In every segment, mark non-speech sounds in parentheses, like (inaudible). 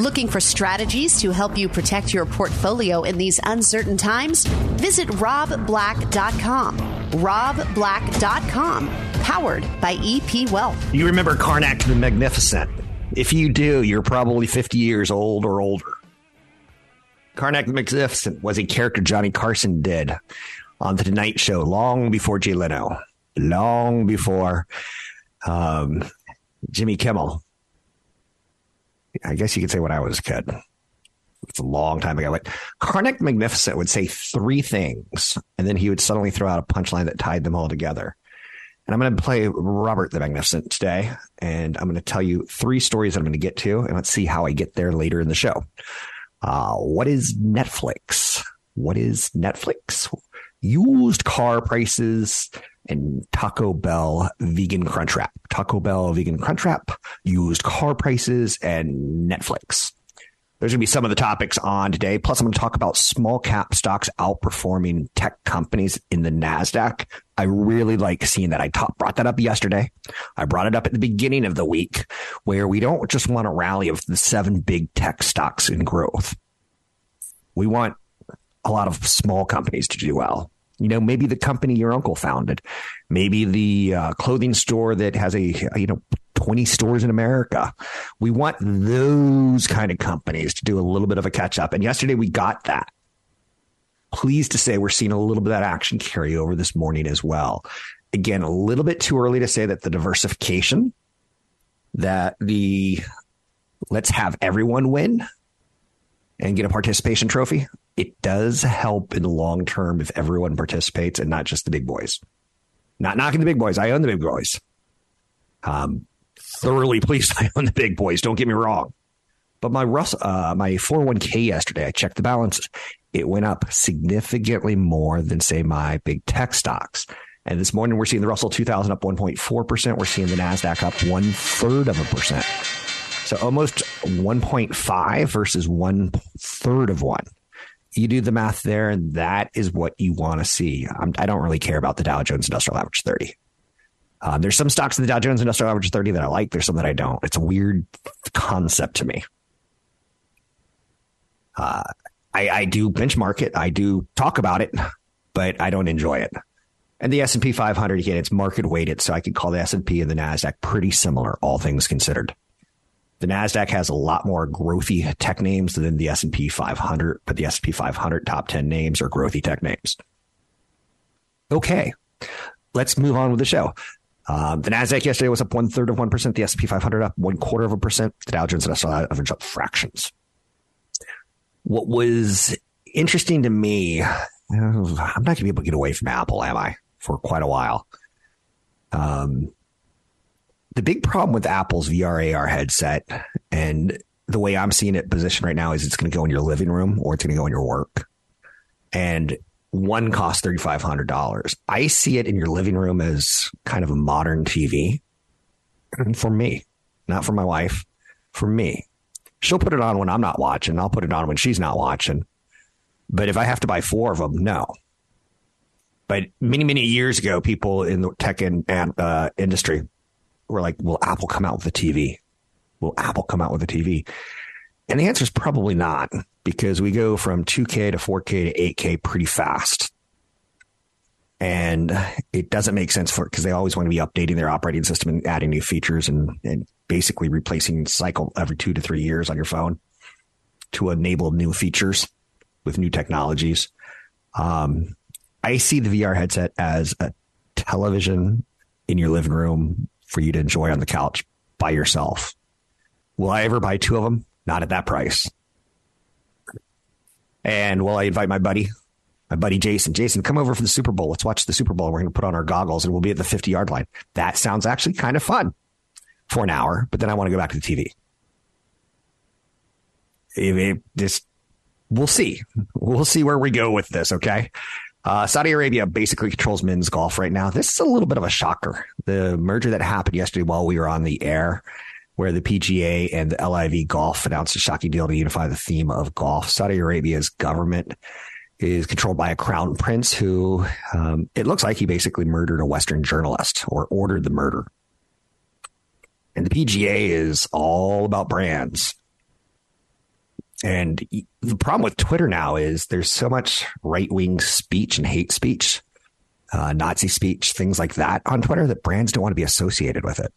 Looking for strategies to help you protect your portfolio in these uncertain times? Visit robblack.com. robblack.com, powered by EP Wealth. You remember Carnac the Magnificent. If you do, you're probably 50 years old or older. Carnac the Magnificent was a character Johnny Carson did on The Tonight Show long before Jay Leno, long before um, Jimmy Kimmel. I guess you could say when I was a kid. It's a long time ago. Like Carnac Magnificent would say three things, and then he would suddenly throw out a punchline that tied them all together. And I'm going to play Robert the Magnificent today, and I'm going to tell you three stories that I'm going to get to, and let's see how I get there later in the show. Uh, what is Netflix? What is Netflix? Used car prices and Taco Bell vegan crunch wrap. Taco Bell vegan crunch wrap, used car prices, and Netflix. There's going to be some of the topics on today. Plus, I'm going to talk about small cap stocks outperforming tech companies in the NASDAQ. I really like seeing that. I brought that up yesterday. I brought it up at the beginning of the week where we don't just want a rally of the seven big tech stocks in growth. We want a lot of small companies to do well. You know, maybe the company your uncle founded, maybe the uh, clothing store that has a, you know, 20 stores in America. We want those kind of companies to do a little bit of a catch up. And yesterday we got that. Pleased to say we're seeing a little bit of that action carry over this morning as well. Again, a little bit too early to say that the diversification, that the let's have everyone win and get a participation trophy. It does help in the long term if everyone participates and not just the big boys. Not knocking the big boys. I own the big boys. Um, thoroughly pleased (laughs) I own the big boys. Don't get me wrong. But my Russ, uh, my 401k yesterday, I checked the balances. It went up significantly more than say my big tech stocks. And this morning we're seeing the Russell 2000 up 1.4%. We're seeing the NASDAQ up one third of a percent. So almost 1.5 versus one third of one. You do the math there, and that is what you want to see. I'm, I do not really care about the Dow Jones Industrial Average 30. Um, there's some stocks in the Dow Jones Industrial Average 30 that I like. There's some that I don't. It's a weird concept to me. Uh, I, I do benchmark it. I do talk about it, but I don't enjoy it. And the S&P 500 again, it's market weighted, so I could call the S&P and the Nasdaq pretty similar, all things considered. The Nasdaq has a lot more growthy tech names than the S&P 500, but the S&P 500 top 10 names are growthy tech names. Okay, let's move on with the show. Um, the Nasdaq yesterday was up one third of one percent. The S&P 500 up one quarter of a percent. The Dow Jones Industrial Average up fractions. What was interesting to me, (sighs) I'm not going to be able to get away from Apple, am I? For quite a while. Um, the big problem with Apple's VR AR headset and the way I'm seeing it positioned right now is it's going to go in your living room or it's going to go in your work. And one costs $3,500. I see it in your living room as kind of a modern TV for me, not for my wife, for me. She'll put it on when I'm not watching. I'll put it on when she's not watching. But if I have to buy four of them, no. But many, many years ago, people in the tech and, uh, industry were like, will Apple come out with a TV? Will Apple come out with a TV? And the answer is probably not because we go from 2K to 4K to 8K pretty fast. And it doesn't make sense for because they always want to be updating their operating system and adding new features and, and basically replacing cycle every two to three years on your phone to enable new features with new technologies. Um, I see the VR headset as a television in your living room for you to enjoy on the couch by yourself. Will I ever buy two of them? Not at that price. And will I invite my buddy, my buddy Jason? Jason, come over for the Super Bowl. Let's watch the Super Bowl. We're going to put on our goggles and we'll be at the 50 yard line. That sounds actually kind of fun for an hour, but then I want to go back to the TV. it, it just we'll see. We'll see where we go with this. Okay. Uh, Saudi Arabia basically controls men's golf right now. This is a little bit of a shocker. The merger that happened yesterday while we were on the air, where the PGA and the LIV Golf announced a shocking deal to unify the theme of golf. Saudi Arabia's government is controlled by a crown prince who um, it looks like he basically murdered a Western journalist or ordered the murder. And the PGA is all about brands. And the problem with Twitter now is there's so much right wing speech and hate speech, uh, Nazi speech, things like that on Twitter that brands don't want to be associated with it.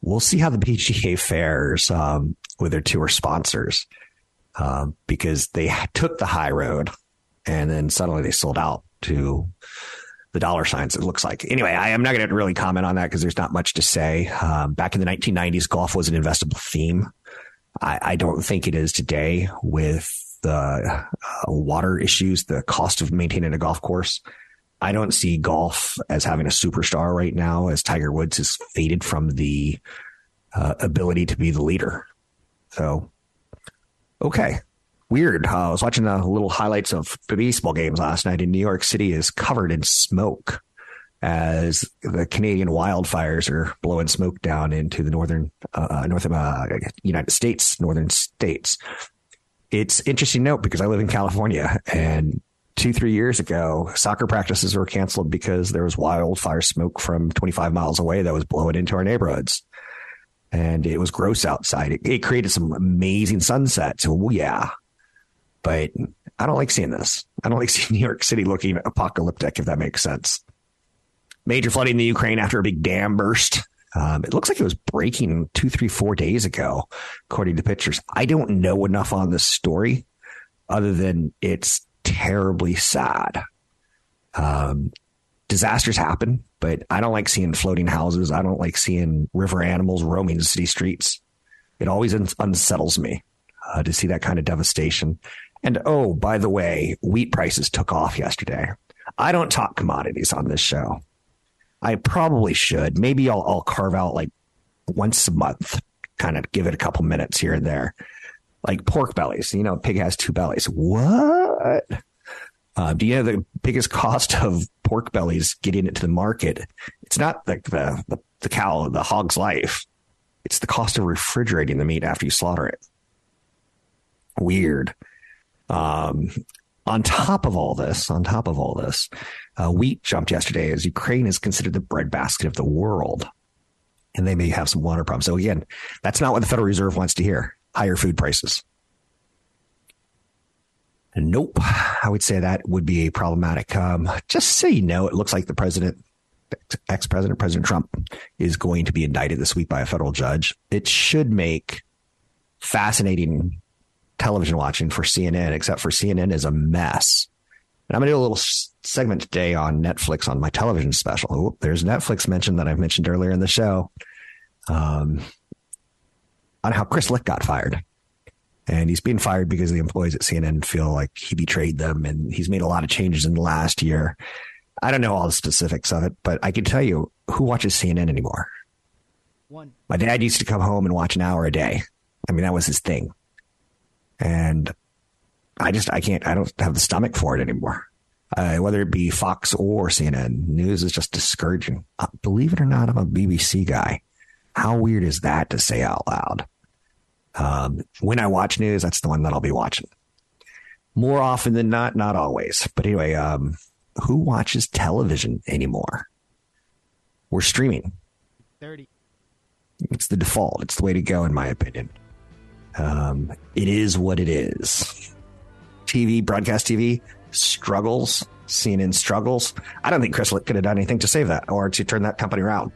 We'll see how the (laughs) PGA fares um, with their tour sponsors uh, because they took the high road and then suddenly they sold out to the dollar signs, it looks like. Anyway, I am not going to really comment on that because there's not much to say. Um, back in the 1990s, golf was an investable theme. I, I don't think it is today with the uh, water issues, the cost of maintaining a golf course. I don't see golf as having a superstar right now as Tiger Woods has faded from the uh, ability to be the leader. So, okay. Weird. Uh, I was watching the little highlights of baseball games last night in New York City is covered in smoke as the Canadian wildfires are blowing smoke down into the northern, uh, north of uh, United States, northern states. It's interesting note because I live in California and two, three years ago, soccer practices were canceled because there was wildfire smoke from 25 miles away that was blowing into our neighborhoods. And it was gross outside. It, it created some amazing sunsets. Oh, yeah. But I don't like seeing this. I don't like (laughs) seeing New York City looking apocalyptic, if that makes sense major flooding in the Ukraine after a big dam burst. Um, it looks like it was breaking two, three, four days ago, according to pictures. I don't know enough on this story other than it's terribly sad. Um, disasters happen, but I don't like seeing floating houses. I don't like seeing river animals roaming the city streets. It always un- unsettles me uh, to see that kind of devastation. And oh, by the way, wheat prices took off yesterday. I don't talk commodities on this show. I probably should. Maybe I'll, I'll carve out like once a month, kind of give it a couple minutes here and there. Like pork bellies, you know, pig has two bellies. What? Uh, do you know the biggest (laughs) cost of pork bellies getting it to the market? It's not like the, the, the cow, the hog's life. It's the cost of refrigerating the meat after you slaughter it. Weird. Um, on top of all this, on top of all this, uh, wheat jumped yesterday as Ukraine is considered the breadbasket of the world. And they may have some water problems. So again, that's not what the Federal Reserve wants to hear. Higher food prices. Nope. I would say that would be a problematic. Um, just so you know, it looks like the president, ex president, President Trump, is going to be indicted this week by a federal judge. It should make fascinating television watching for CNN, except for CNN is a mess. And I'm going to do a little segment today on Netflix on my television special. Ooh, there's Netflix mentioned that I've mentioned earlier in the show um, on how Chris Licht got fired. And he's being fired because the employees at CNN feel like he betrayed them and he's made a lot of changes in the last year. I don't know all the specifics of it, but I can tell you who watches CNN anymore. One. My dad used to come home and watch an hour a day. I mean, that was his thing. And I just, I can't, I don't have the stomach for it anymore. Uh, whether it be Fox or CNN, news is just discouraging. Uh, believe it or not, I'm a BBC guy. How weird is that to say out loud? Um, when I watch news, that's the one that I'll be watching. More often than not, not always. But anyway, um, who watches television anymore? We're streaming. 30. It's the default. It's the way to go, in my opinion. Um, it is what it is. TV, broadcast TV struggles, CNN struggles. I don't think Chris could have done anything to save that or to turn that company around.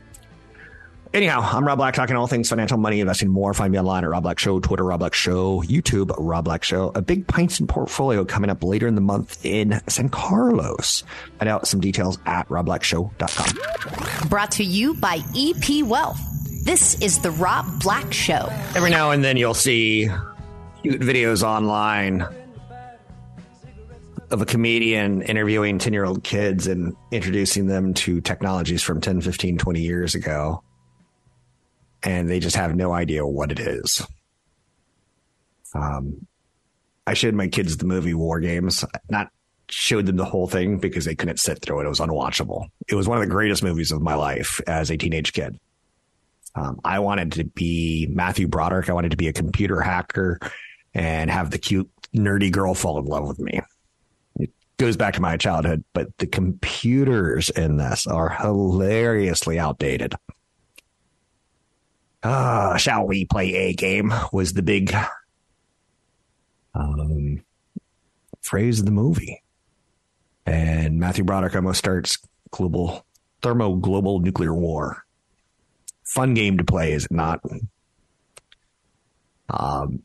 Anyhow, I'm Rob Black talking all things financial, money, investing, more. Find me online at Rob Black Show, Twitter, Rob Black Show, YouTube, Rob Black Show. A big pints and portfolio coming up later in the month in San Carlos. Find out some details at robblackshow.com. Brought to you by EP Wealth. This is the Rob Black Show. Every now and then you'll see cute videos online of a comedian interviewing 10 year old kids and introducing them to technologies from 10, 15, 20 years ago. And they just have no idea what it is. Um, I showed my kids the movie War Games, not showed them the whole thing because they couldn't sit through it. It was unwatchable. It was one of the greatest movies of my life as a teenage kid. Um, I wanted to be Matthew Broderick. I wanted to be a computer hacker and have the cute, nerdy girl fall in love with me. It goes back to my childhood, but the computers in this are hilariously outdated. Uh, shall we play a game? Was the big um, phrase of the movie. And Matthew Broderick almost starts global thermo global nuclear war. Fun game to play, is it not? Um,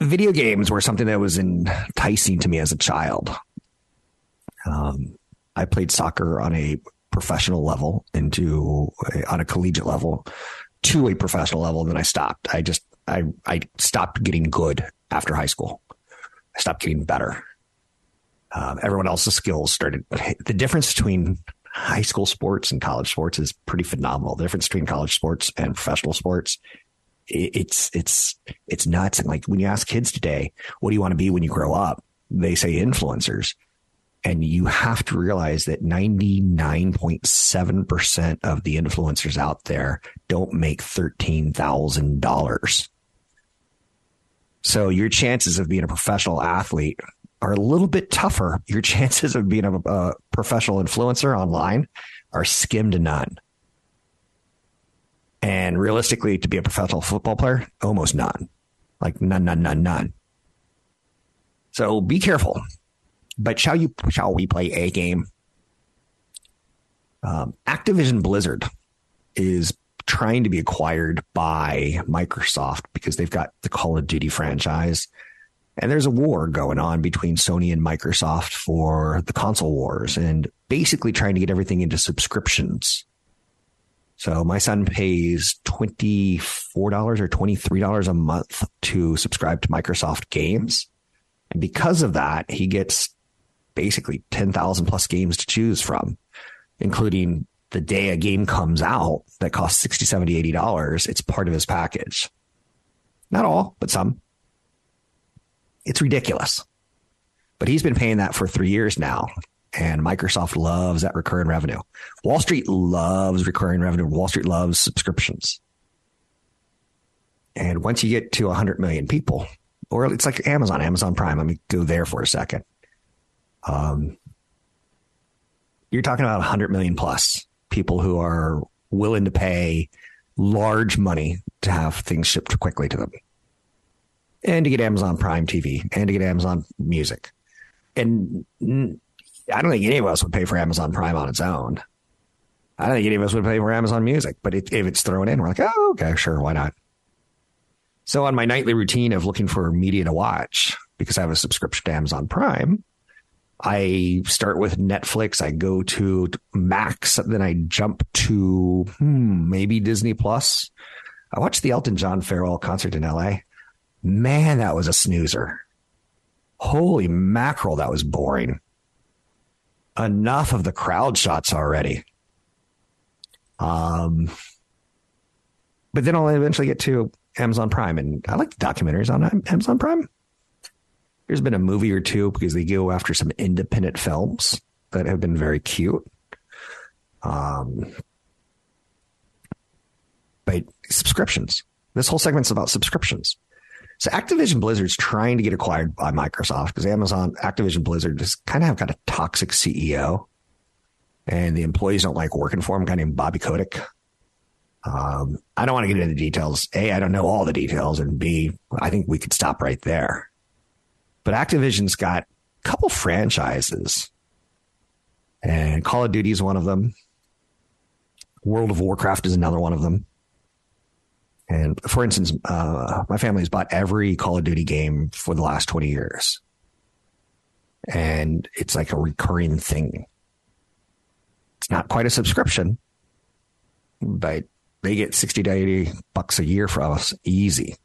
video games were something that was enticing to me as a child. Um, I played soccer on a professional level into on a collegiate level to a professional level. Then I stopped. I just I I stopped getting good after high school. I stopped getting better. Um, everyone else's skills started. The difference between high school sports and college sports is pretty phenomenal. The difference between college sports and professional sports, it's it's it's nuts. And like when you ask kids today, what do you want to be when you grow up? They say influencers. And you have to realize that 99.7% of the influencers out there don't make $13,000. So your chances of being a professional athlete are a little bit tougher. Your (laughs) chances of being a, a professional influencer online are skim to none. And realistically, to be a professional football player, almost none. Like none, none, none, none. So be careful. But shall you shall we play a game? Um, Activision Blizzard is trying to be acquired by Microsoft because they've got the Call of Duty franchise. And there's a war going on between Sony and Microsoft for the console wars and basically trying to get everything into subscriptions. So my son pays $24 or $23 a month to subscribe to Microsoft games. And because of that, he gets basically 10,000 plus games to choose from, including the day a game comes out that costs 60, 70, 80 dollars, it's part of his package. Not all, but some. It's ridiculous. But he's been paying that for three years now. And Microsoft loves that recurring revenue. Wall Street loves recurring revenue. Wall Street loves subscriptions. And once you get to 100 million people, or it's like Amazon, Amazon Prime, let me go there for a second. Um, you're talking about 100 million plus people who are willing to pay large money to have things shipped quickly to them and to get Amazon Prime TV and to get Amazon Music. And I don't think any of us would pay for Amazon Prime on its own. I don't think any of us would pay for Amazon Music, but it, if it's thrown in, we're like, oh, okay, sure, why not? So on my nightly routine of looking for media to watch, because I have a subscription to Amazon Prime, I start with Netflix. I go to Max, then I jump to hmm, maybe Disney Plus. I watched the Elton John farewell concert in LA. Man, that was a snoozer. Holy mackerel, that was boring. Enough of the crowd shots already. Um, but then I'll eventually get to Amazon Prime, and I like the documentaries on Amazon Prime. There's been a movie or two because they go after some independent films that have been very cute. Um, but subscriptions. This whole segment's about subscriptions. So Activision Blizzard's trying to get acquired by Microsoft because Amazon, Activision Blizzard just kind of have got a toxic CEO and the employees don't like working for him, a guy named Bobby Kotick. Um, I don't want to get into the details. A, I don't know all the details. And B, I think we could stop right there. But Activision's got a couple franchises, and Call of Duty is one of them. World of Warcraft is another one of them. And for instance, uh, my family's bought every Call of Duty game for the last 20 years. And it's like a recurring thing. It's not quite a subscription, but they get 60 to 80 bucks a year for us easy.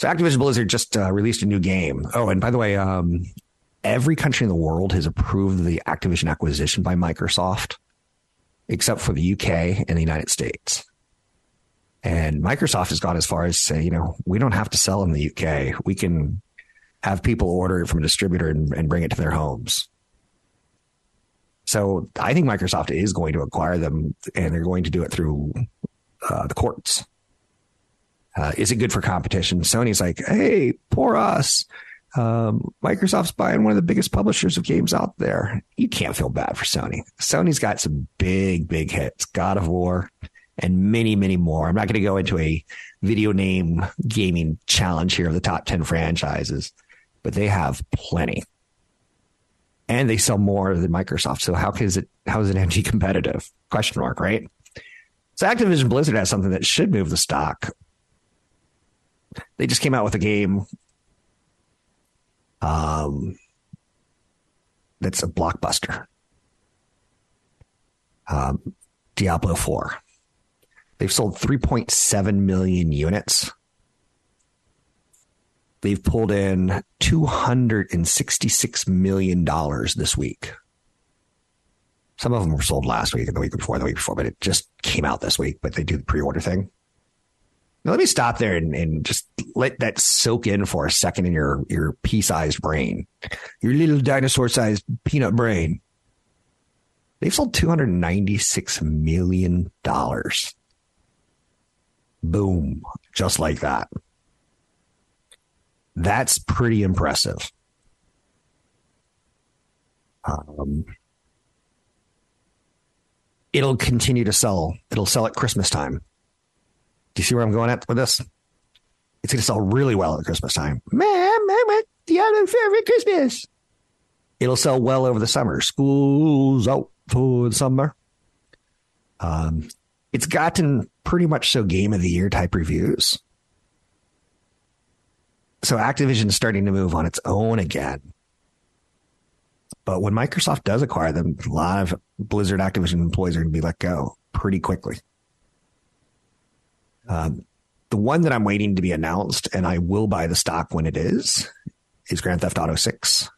So Activision Blizzard just uh, released a new game. Oh, and by the way, um, every country in the world has approved the Activision acquisition by Microsoft, except for the UK and the United States. And Microsoft has gone as far as say, you know, we don't have to sell in the UK. We can have people order it from a distributor and, and bring it to their homes. So I think Microsoft is going to acquire them, and they're going to do it through uh, the courts. Uh, is it good for competition? Sony's like, hey, poor us. Um, Microsoft's buying one of the biggest publishers of games out there. You can't feel bad for Sony. Sony's got some big, big hits God of War and many, many more. I'm not going to go into a video name gaming challenge here of the top 10 franchises, but they have plenty. And they sell more than Microsoft. So how is it how is it anti competitive? Question mark, right? So Activision Blizzard has something that should move the stock. They just came out with a game um, that's a blockbuster. Um, Diablo 4. They've sold 3.7 million units. They've pulled in $266 million this week. Some of them were sold last week and the week before, the week before, but it just came out this week. But they do the pre order thing. Now, let me stop there and, and, just let that soak in for a second in your, your pea sized brain, your little dinosaur sized peanut brain. They've sold $296 million. Boom. Just like that. That's pretty impressive. Um, it'll continue to sell. It'll sell at Christmas time. Do you see where I'm going at with this? It's going to sell really well at Christmas time. Man, man, man, the other favorite Christmas. It'll sell well over the summer. School's out for the summer. Um, it's gotten pretty much so game of the year type reviews. So Activision is starting to move on its own again. But when Microsoft does acquire them, a lot of Blizzard Activision employees are going to be let go pretty quickly. Um, the one that I'm waiting to be announced, and I will buy the stock when it is, is Grand Theft Auto 6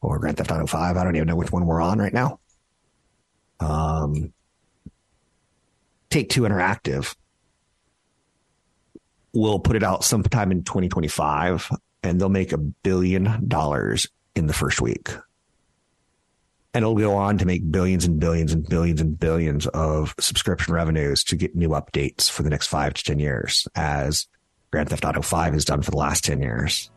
or Grand Theft Auto 5. I don't even know which one we're on right now. Um, Take Two Interactive will put it out sometime in 2025, and they'll make a billion dollars in the first week and it'll go on to make billions and billions and billions and billions of subscription revenues to get new updates for the next five to 10 years, as Grand Theft Auto 5 has done for the last 10 years.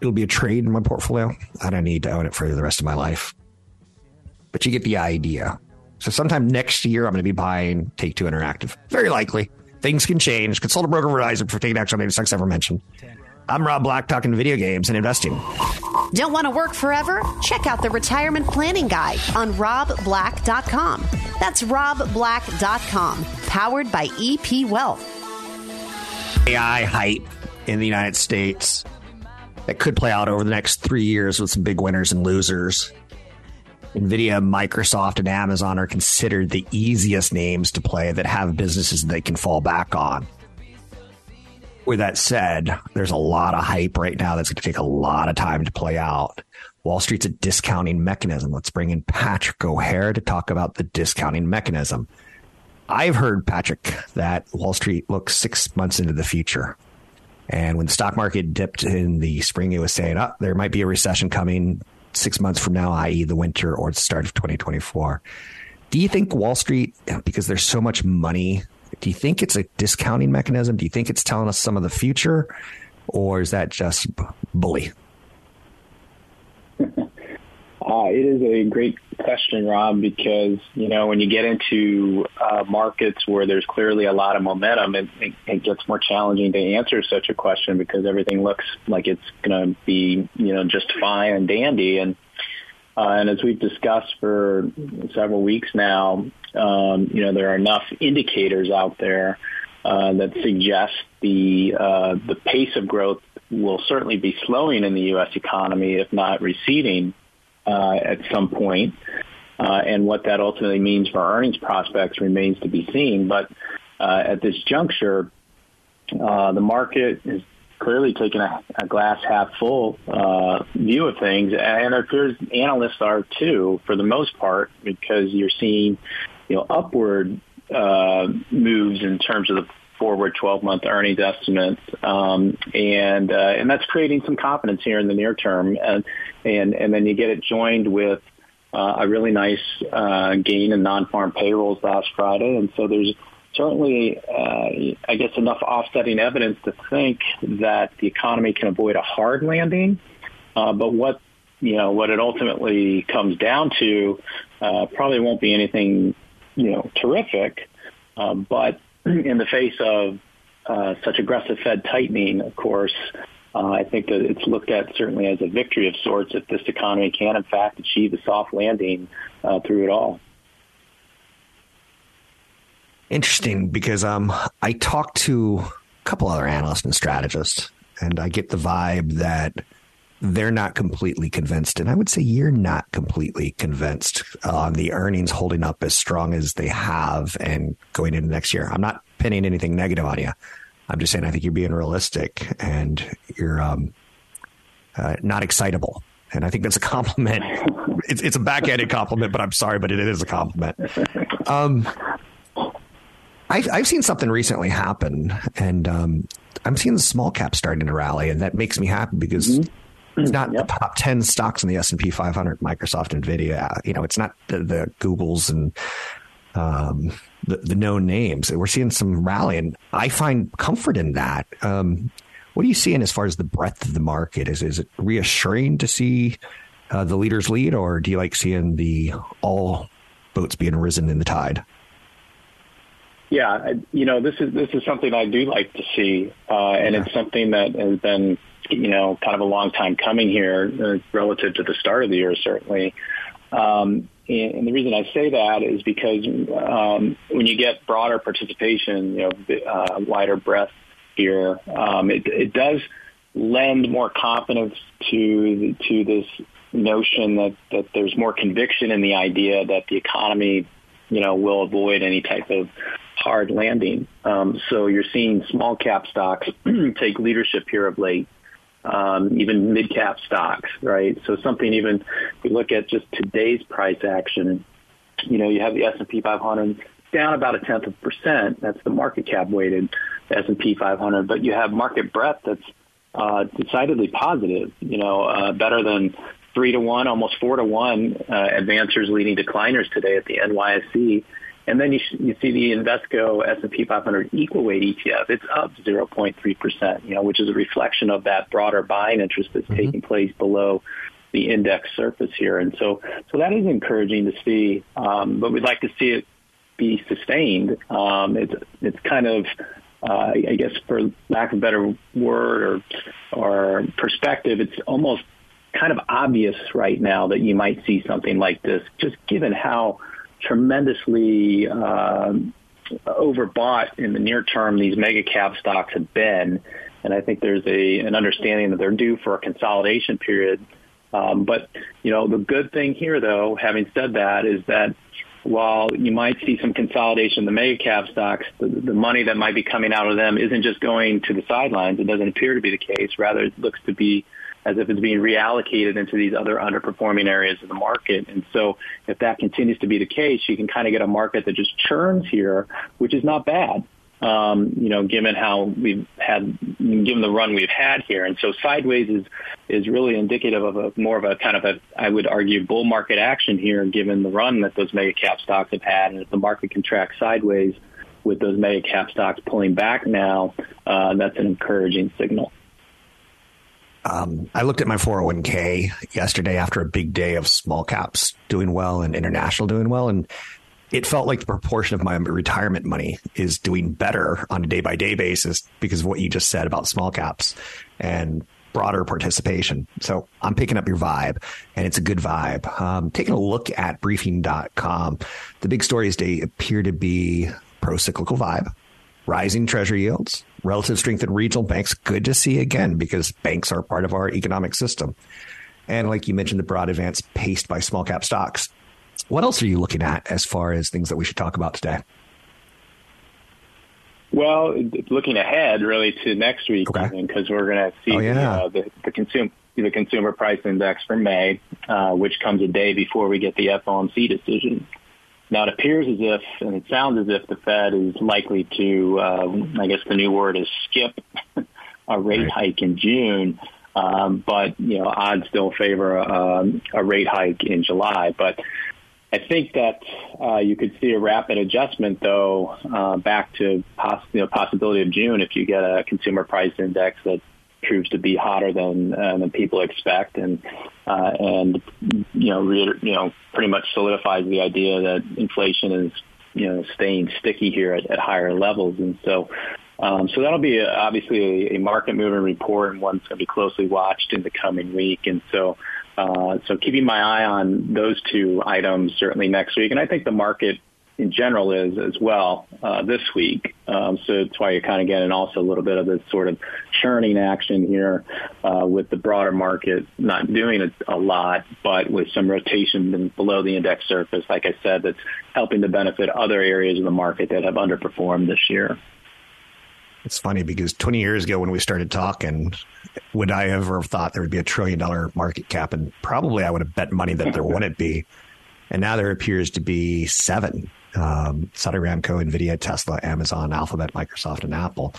It'll be a trade in my portfolio. I don't need to own it for the rest of my life. But you get the idea. So sometime next year, I'm going to be buying Take Two Interactive. Very likely. Things can change. Consult a broker advisor for taking action on any stocks ever mentioned. I'm Rob Black talking video games and investing. Don't want to work forever? Check out the retirement planning guide on robblack.com. That's robblack.com, powered by EP Wealth. AI hype in the United States that could play out over the next three years with some big winners and losers. NVIDIA, Microsoft, and Amazon are considered the easiest names to play that have businesses they can fall back on with that said, there's a lot of hype right now that's going to take a lot of time to play out. Wall Street's a discounting mechanism. Let's bring in Patrick O'Hare to talk about the discounting mechanism. I've heard, Patrick, that Wall Street looks six months into the future. And when the stock market dipped in the spring, it was saying, oh, there might be a recession coming six months from now, i.e., the winter or the start of 2024. Do you think Wall Street, because there's so much money do you think it's a discounting mechanism? Do you think it's telling us some of the future, or is that just bully? (laughs) Uh, it is a great question, Rob, because you know when you get into uh, markets where there's clearly a lot of momentum, it, it, it, gets more challenging to answer such a question because everything looks like it's going to be you know just fine and dandy. And uh, and as we've discussed for several weeks now, um, you know, there are enough indicators out there uh, that suggest the uh, the pace of growth will certainly be slowing in the U.S. economy, if not receding uh, at some point. Uh, and what that ultimately means for earnings prospects remains to be seen. But uh, at this juncture, uh, the market is clearly taking a, a glass half full uh, view of things, and it appears analysts are too, for the most part, because you're seeing you know, upward uh, moves in terms of the forward 12-month earnings estimates, um, and uh, and that's creating some confidence here in the near term, and and and then you get it joined with uh, a really nice uh, gain in non-farm payrolls last Friday, and so there's certainly, uh, I guess, enough offsetting evidence to think that the economy can avoid a hard landing. Uh, but what you know, what it ultimately comes down to, uh, probably won't be anything you know terrific. Uh, but in the face of uh, such aggressive Fed tightening, of course, uh, I think that it's looked at certainly as a victory of sorts if this economy can, in fact, achieve a soft landing uh, through it all. Interesting because um, I talked to a couple other analysts and strategists, and I get the vibe that they're not completely convinced. And I would say you're not completely convinced on the earnings holding up as strong as they have and going into next year. I'm not pinning anything negative on you. I'm just saying I think you're being realistic and you're um, uh, not excitable. And I think that's a compliment. (laughs) It's, it's a backhanded compliment, but I'm sorry, but it is a compliment. Um, I've, I've seen something recently happen, and um, I'm seeing the small cap starting to rally, and that makes me happy because mm-hmm. It's not yep. the top ten stocks in the S and P 500. Microsoft, Nvidia, you know, it's not the, the Googles and um, the, the known names. We're seeing some rally, and I find comfort in that. Um, what are you seeing as far as the breadth of the market? Is is it reassuring to see uh, the leaders lead, or do you like seeing the all boats being risen in the tide? Yeah, you know, this is this is something I do like to see, uh, and yeah. it's something that has been, you know, kind of a long time coming here uh, relative to the start of the year, certainly. Um, and, the reason I say that is because um, when you get broader participation, you know, uh, wider breadth here, um, it, it does lend more confidence to to this notion that that there's more conviction in the idea that the economy, you know, will avoid any type of hard landing. Um, so you're seeing small cap stocks (clears throat) take leadership here of late, um, even mid cap stocks, right? So something even if we look at just today's price action, you know, you have the S&P 500 down about a tenth of percent. That's the market cap weighted S&P 500, but you have market breadth that's uh, decidedly positive. You know, uh, better than three to one, almost four to one uh, advancers leading decliners today at the NYSE. And then you, you see the Invesco S&P 500 equal weight ETF. It's up 0.3%, you know, which is a reflection of that broader buying interest that's mm-hmm. taking place below the index surface here. And so, so that is encouraging to see. Um, but we'd like to see it be sustained. Um, it's, it's kind of, uh, I guess for lack of a better word or, or perspective, it's almost kind of obvious right now that you might see something like this, just given how tremendously uh, overbought in the near term these mega cap stocks have been. And I think there's a an understanding that they're due for a consolidation period. Um, but you know, the good thing here, though, having said that, is that while you might see some consolidation in the mega cap stocks, the, the money that might be coming out of them isn't just going to the sidelines. It doesn't appear to be the case. Rather, it looks to be as if it's being reallocated into these other underperforming areas of the market. And so if that continues to be the case, you can kind of get a market that just churns here, which is not bad. Um, you know, given how we've had, given the run we've had here. And so sideways is, is really indicative of a more of a kind of a, I would argue, bull market action here, given the run that those mega cap stocks have had. And if the market contracts sideways with those mega cap stocks pulling back now, uh, that's an encouraging signal. Um, I looked at my 401k yesterday after a big day of small caps doing well and international doing well. And it felt like the proportion of my retirement money is doing better on a day by day basis because of what you just said about small caps and broader participation. So I'm picking up your vibe and it's a good vibe. Um, taking a look at briefing.com, the big stories today appear to be pro cyclical vibe, rising treasury yields, relative strength in regional banks. Good to see again because banks are part of our economic system. And like you mentioned, the broad advance paced by small cap stocks. What else are you looking at as far as things that we should talk about today? Well, looking ahead really to next week, because okay. we're going to see oh, yeah. uh, the, the, consumer the consumer price index for May, uh, which comes a day before we get the FOMC decision. Now it appears as if, and it sounds as if the Fed is likely to, uh, I guess the new word is skip (laughs) a rate right. hike in June. Um, but you know, odds still favor um, a rate hike in July. But I think that uh, you could see a rapid adjustment, though, uh, back to poss- you know, possibility of June if you get a consumer price index that proves to be hotter than uh, than people expect, and uh, and you know re- you know pretty much solidifies the idea that inflation is you know staying sticky here at, at higher levels, and so. Um, so that'll be a, obviously a, a market moving report and one that's going to be closely watched in the coming week. And so, uh, so keeping my eye on those two items certainly next week. And I think the market in general is as well uh, this week. Um, so that's why you're kind of getting also a little bit of this sort of churning action here uh, with the broader market not doing a, a lot, but with some rotation below the index surface, like I said, that's helping to benefit other areas of the market that have underperformed this year. It's funny because 20 years ago when we started talking, would I ever have thought there would be a trillion dollar market cap? And probably I would have bet money that there (laughs) wouldn't be. And now there appears to be seven um, Saudi Aramco, NVIDIA, Tesla, Amazon, Alphabet, Microsoft, and Apple.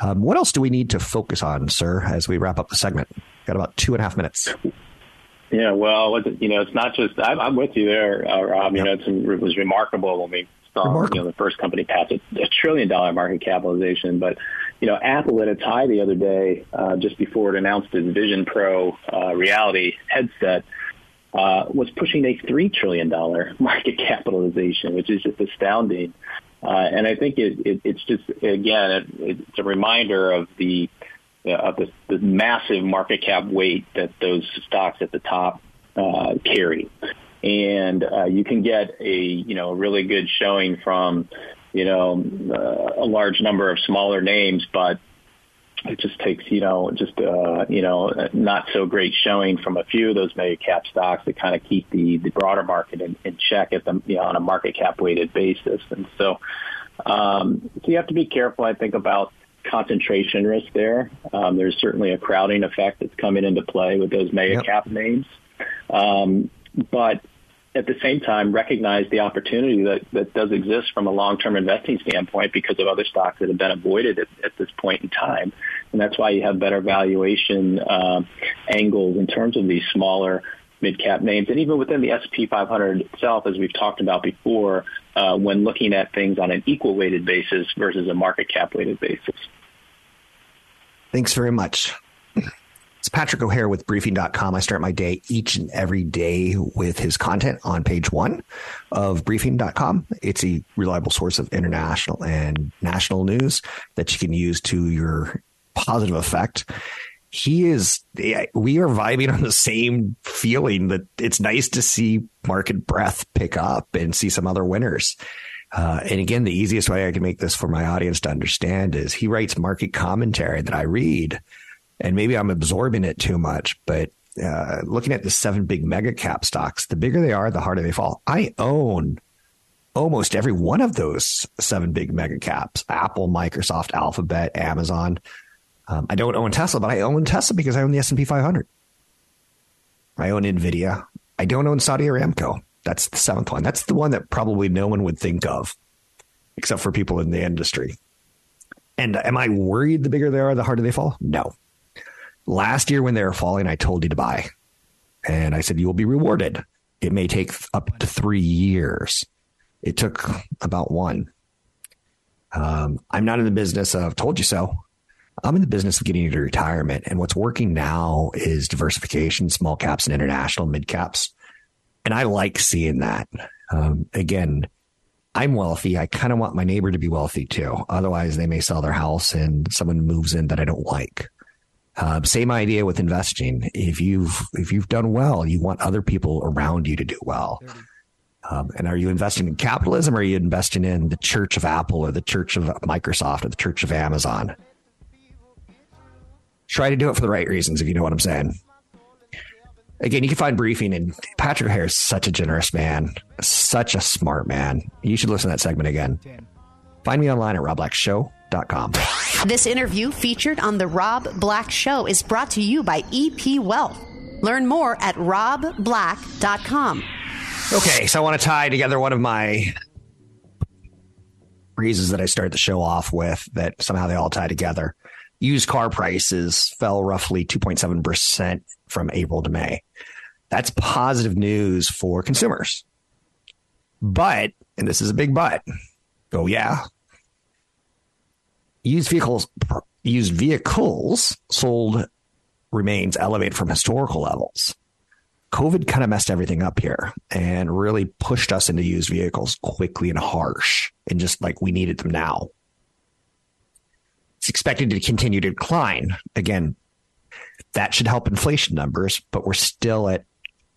Um, what else do we need to focus on, sir, as we wrap up the segment? Got about two and a half minutes. Yeah, well, you know, it's not just I'm, I'm with you there, uh, Rob. You yep. know, it was remarkable when we saw remarkable. you know the first company pass a, a trillion dollar market capitalization. But you know, Apple at its high the other day, uh, just before it announced its Vision Pro uh, reality headset uh, was pushing a $3 trillion (laughs) market capitalization, which is just astounding. Uh, and I think it, it, it's just, again, it, it's a reminder of the, uh, of the, the, massive market cap weight that those stocks at the top uh, carry. And uh, you can get a, you know, a really good showing from, you know, uh, a large number of smaller names, but it just takes, you know, just, uh, you know, not so great showing from a few of those mega cap stocks to kind of keep the, the broader market in, in check at them, you know, on a market cap weighted basis. And so, um, so you have to be careful, I think, about concentration risk there. Um, there's certainly a crowding effect that's coming into play with those mega yep. cap names. Um, but at the same time recognize the opportunity that, that does exist from a long-term investing standpoint because of other stocks that have been avoided at, at this point in time. And that's why you have better valuation uh, angles in terms of these smaller mid-cap names. And even within the S&P 500 itself, as we've talked about before, uh, when looking at things on an equal weighted basis versus a market cap weighted basis. Thanks very much. It's Patrick O'Hare with briefing.com. I start my day each and every day with his content on page one of briefing.com. It's a reliable source of international and national news that you can use to your positive effect. He is, we are vibing on the same feeling that it's nice to see market breath pick up and see some other winners. Uh, and again, the easiest way I can make this for my audience to understand is he writes market commentary that I read and maybe I'm absorbing it too much, but uh, looking at the seven big mega cap stocks, the bigger they are, the harder they fall. I own almost every one of those seven big mega caps Apple, Microsoft, Alphabet, Amazon. Um, I don't own Tesla, but I own Tesla because I own the S&P 500. I own NVIDIA. I don't own Saudi Aramco. That's the seventh one. That's the one that probably no one would think of, except for people in the industry. And am I worried the bigger they are, the harder they fall? No. Last year, when they were falling, I told you to buy. And I said, you will be rewarded. It may take up to three years. It took about one. Um, I'm not in the business of told you so. I'm in the business of getting you to retirement. And what's working now is diversification, small caps and international mid caps. And I like seeing that. Um, again, I'm wealthy. I kind of want my neighbor to be wealthy too. Otherwise, they may sell their house and someone moves in that I don't like. Uh, same idea with investing. If you've if you've done well, you want other people around you to do well. Um, and are you investing in capitalism or are you investing in the Church of Apple or the Church of Microsoft or the Church of Amazon? Try to do it for the right reasons, if you know what I'm saying. Again, you can find briefing, and Patrick O'Hare is such a generous man, such a smart man. You should listen to that segment again. Find me online at This interview featured on The Rob Black Show is brought to you by EP Wealth. Learn more at robblack.com. Okay, so I want to tie together one of my phrases that I started the show off with that somehow they all tie together. Used car prices fell roughly 2.7% from April to May. That's positive news for consumers. But, and this is a big but, oh yeah, used vehicles used vehicles sold remains elevated from historical levels. COVID kind of messed everything up here and really pushed us into used vehicles quickly and harsh and just like we needed them now. It's expected to continue to decline. Again, that should help inflation numbers, but we're still at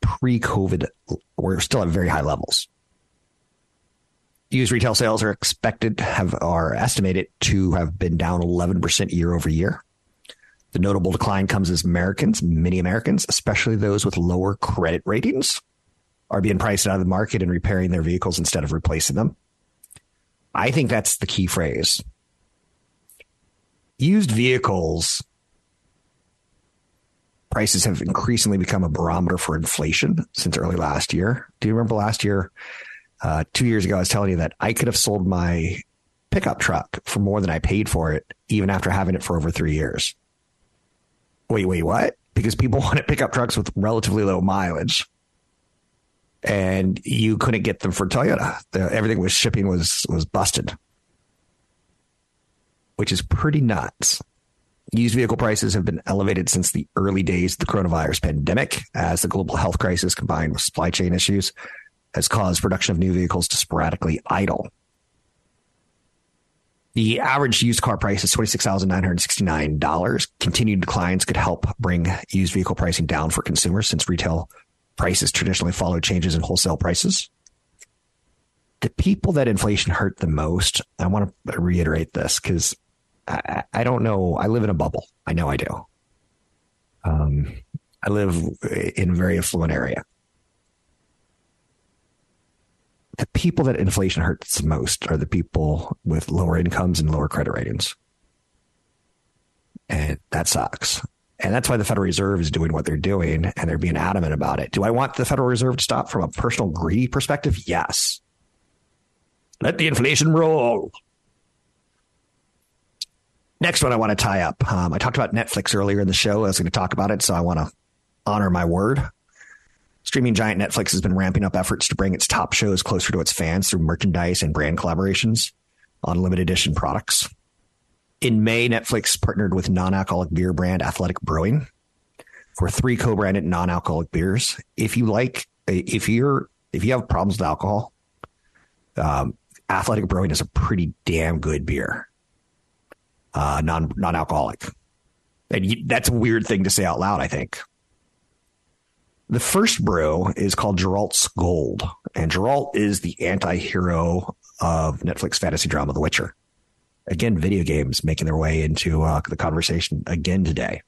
pre COVID, we're still at very high levels. Used retail sales are expected have are estimated to have been down 11% year over year. The notable decline comes as Americans, many Americans, especially those with lower credit ratings, are being priced out of the market and repairing their vehicles instead of replacing them. I think that's the key phrase. Used vehicles prices have increasingly become a barometer for inflation since early last year. Do you remember last year? Uh, two years ago, I was telling you that I could have sold my pickup truck for more than I paid for it, even after having it for over three years wait, wait, what? Because people (laughs) want to pick up trucks with relatively low mileage. And you couldn't get them for Toyota. The, everything was shipping was was busted, which is pretty nuts. Used vehicle prices have been elevated since the early days of the coronavirus pandemic, as the global health crisis combined with supply chain issues has caused production of new vehicles to sporadically idle. The average used car price is $26,969. Continued declines could help bring used vehicle pricing down for consumers since retail prices traditionally follow changes in wholesale prices. The people that inflation hurt the most, I want to reiterate this because I, I, don't know. I live in a bubble. I know I do. Um, I live in a very affluent area. The people that inflation hurts most are the people with lower incomes and lower credit ratings. And that sucks. And that's why the Federal Reserve is doing what they're doing and they're being adamant about it. Do I want the Federal Reserve to stop from a personal greedy perspective? Yes. Let the inflation roll. Next one I want to tie up. Um, I talked about Netflix earlier in the show. I was going to talk about it, so I want to honor my word. Streaming giant Netflix has been ramping up efforts to bring its top shows closer to its fans through merchandise and brand collaborations on limited edition products. In May, Netflix partnered with non-alcoholic beer brand Athletic Brewing for three co-branded non-alcoholic beers. If you like, if you're, if you have problems with alcohol, um, Athletic Brewing is a pretty damn good beer, uh, non non-alcoholic, and you, that's a weird thing to say out loud. I think the first brew is called Geralt's Gold, and Geralt is the anti-hero of Netflix fantasy drama The Witcher. Again, video games making their way into uh, the conversation again today.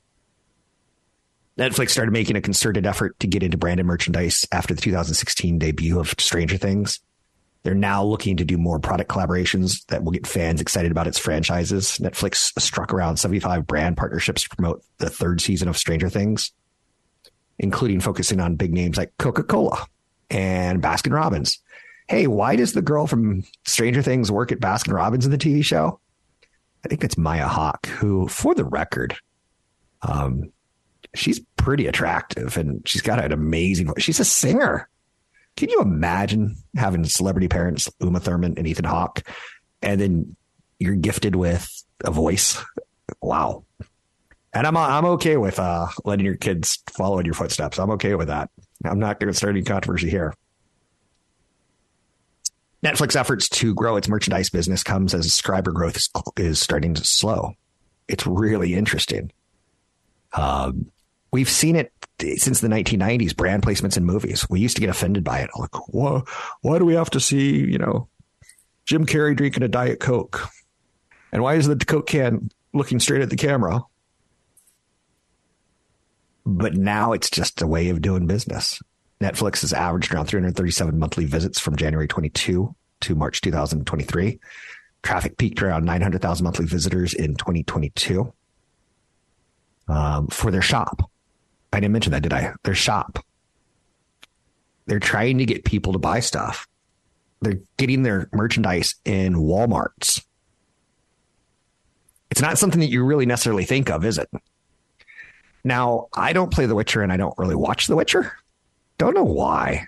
Netflix started making a concerted effort to get into branded merchandise after the 2016 debut of Stranger Things. They're now looking to do more product collaborations that will get fans excited about its franchises. Netflix struck around 75 brand partnerships to promote the third season of Stranger Things including focusing on big names like Coca Cola and Baskin Robbins. Hey, why does the girl from Stranger Things work at Baskin Robbins in the TV show? I think it's Maya Hawke, who, for the record, um, she's pretty attractive and she's got an amazing voice. She's a singer. Can you imagine having celebrity parents, Uma Thurman and Ethan Hawke, and then you're gifted with a voice? Wow and I'm I'm okay with uh, letting your kids follow in your footsteps. I'm okay with that. I'm not going to start any controversy here. Netflix efforts to grow its merchandise business comes as subscriber growth is, is starting to slow. It's really interesting. Um, we've seen it since the 1990s. Brand placements in movies. We used to get offended by it. Like, why, why do we have to see you know Jim Carrey drinking a diet coke? And why is the coke can looking straight at the camera? But now it's just a way of doing business. Netflix has averaged around 337 monthly visits from January 22 to March 2023. Traffic peaked around 900,000 monthly visitors in 2022 um, for their shop. I didn't mention that, did I? Their shop. They're trying to get people to buy stuff. They're getting their merchandise in Walmarts. It's not something that you really necessarily think of, is it? Now, I don't play The Witcher and I don't really watch The Witcher. Don't know why.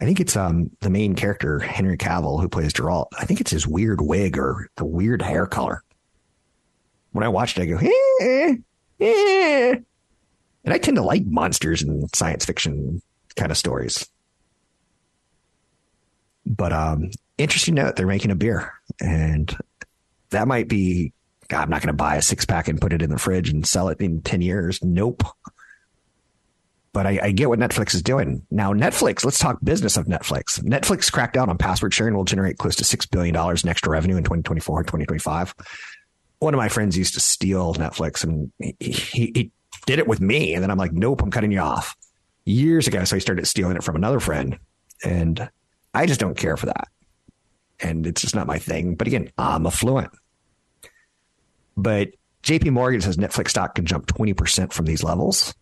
I think it's um the main character, Henry Cavill, who plays Geralt. I think it's his weird wig or the weird hair color. When I watched it, I go, eh, eh. And I tend to like monsters and science fiction kind of stories. But um interesting note, they're making a beer. And that might be God, I'm not going to buy a six pack and put it in the fridge and sell it in 10 years. Nope. But I, I, get what Netflix is doing. Now, Netflix, let's talk business of Netflix. Netflix cracked down on password sharing will generate close to $6 billion in extra revenue in 2024 and 2025. One of my friends used to steal Netflix and he, he, he did it with me. And then I'm like, nope, I'm cutting you off years ago. So I started stealing it from another friend. And I just don't care for that. And it's just not my thing. But again, I'm affluent. But JP Morgan says Netflix stock can jump 20% from these levels.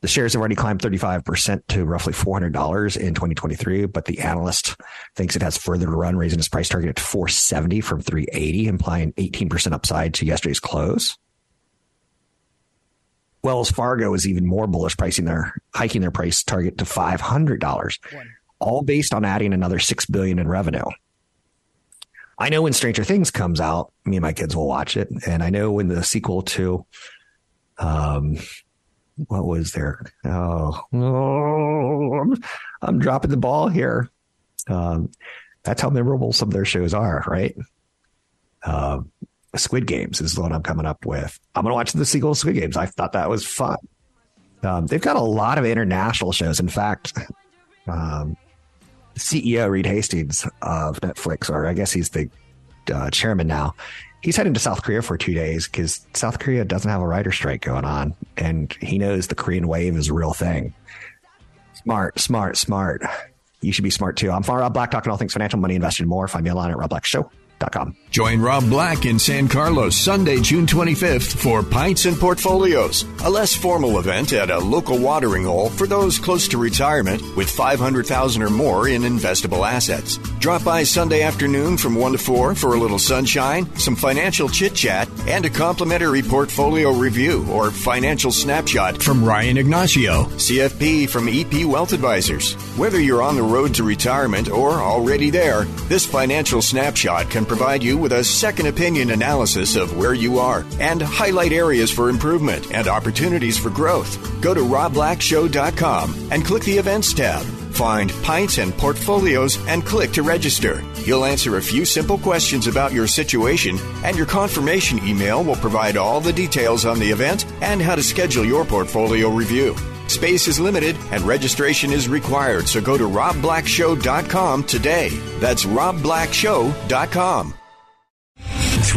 The shares have already climbed 35% to roughly $400 in 2023, but the analyst thinks it has further to run, raising its price target to 470 from 380, implying 18% upside to yesterday's close. Wells Fargo is even more bullish, pricing their hiking their price target to $500, all based on adding another 6 billion in revenue. I know when Stranger Things comes out, me and my kids will watch it, and I know when the sequel to um what was there? Oh, oh I'm, dropping the ball here. Um, that's how memorable some of their shows are, right? Uh, Squid Games is the one I'm coming up with. I'm going to watch the sequel of Squid Games. I thought that was fun. Um, they've got a lot of international shows. In fact, um, CEO Reed Hastings of Netflix, or I guess he's the uh, chairman now, he's heading to South Korea for two days because South Korea doesn't have a writer strike going on, and he knows the Korean wave is a real thing. Smart, smart, smart. You should be smart too. I'm Far Rob Black, talking all things financial, money, investing, more. Find me online at Rob Black Show. Join Rob Black in San Carlos Sunday, June 25th for Pints and Portfolios, a less formal event at a local watering hole for those close to retirement with 500,000 or more in investable assets. Drop by Sunday afternoon from 1 to 4 for a little sunshine, some financial chit chat, and a complimentary portfolio review or financial snapshot from Ryan Ignacio, CFP from EP Wealth Advisors. Whether you're on the road to retirement or already there, this financial snapshot can provide you with a second opinion analysis of where you are and highlight areas for improvement and opportunities for growth. Go to robblackshow.com and click the events tab. Find Pints and Portfolios and click to register. He'll answer a few simple questions about your situation, and your confirmation email will provide all the details on the event and how to schedule your portfolio review. Space is limited and registration is required, so go to robblackshow.com today. That's robblackshow.com.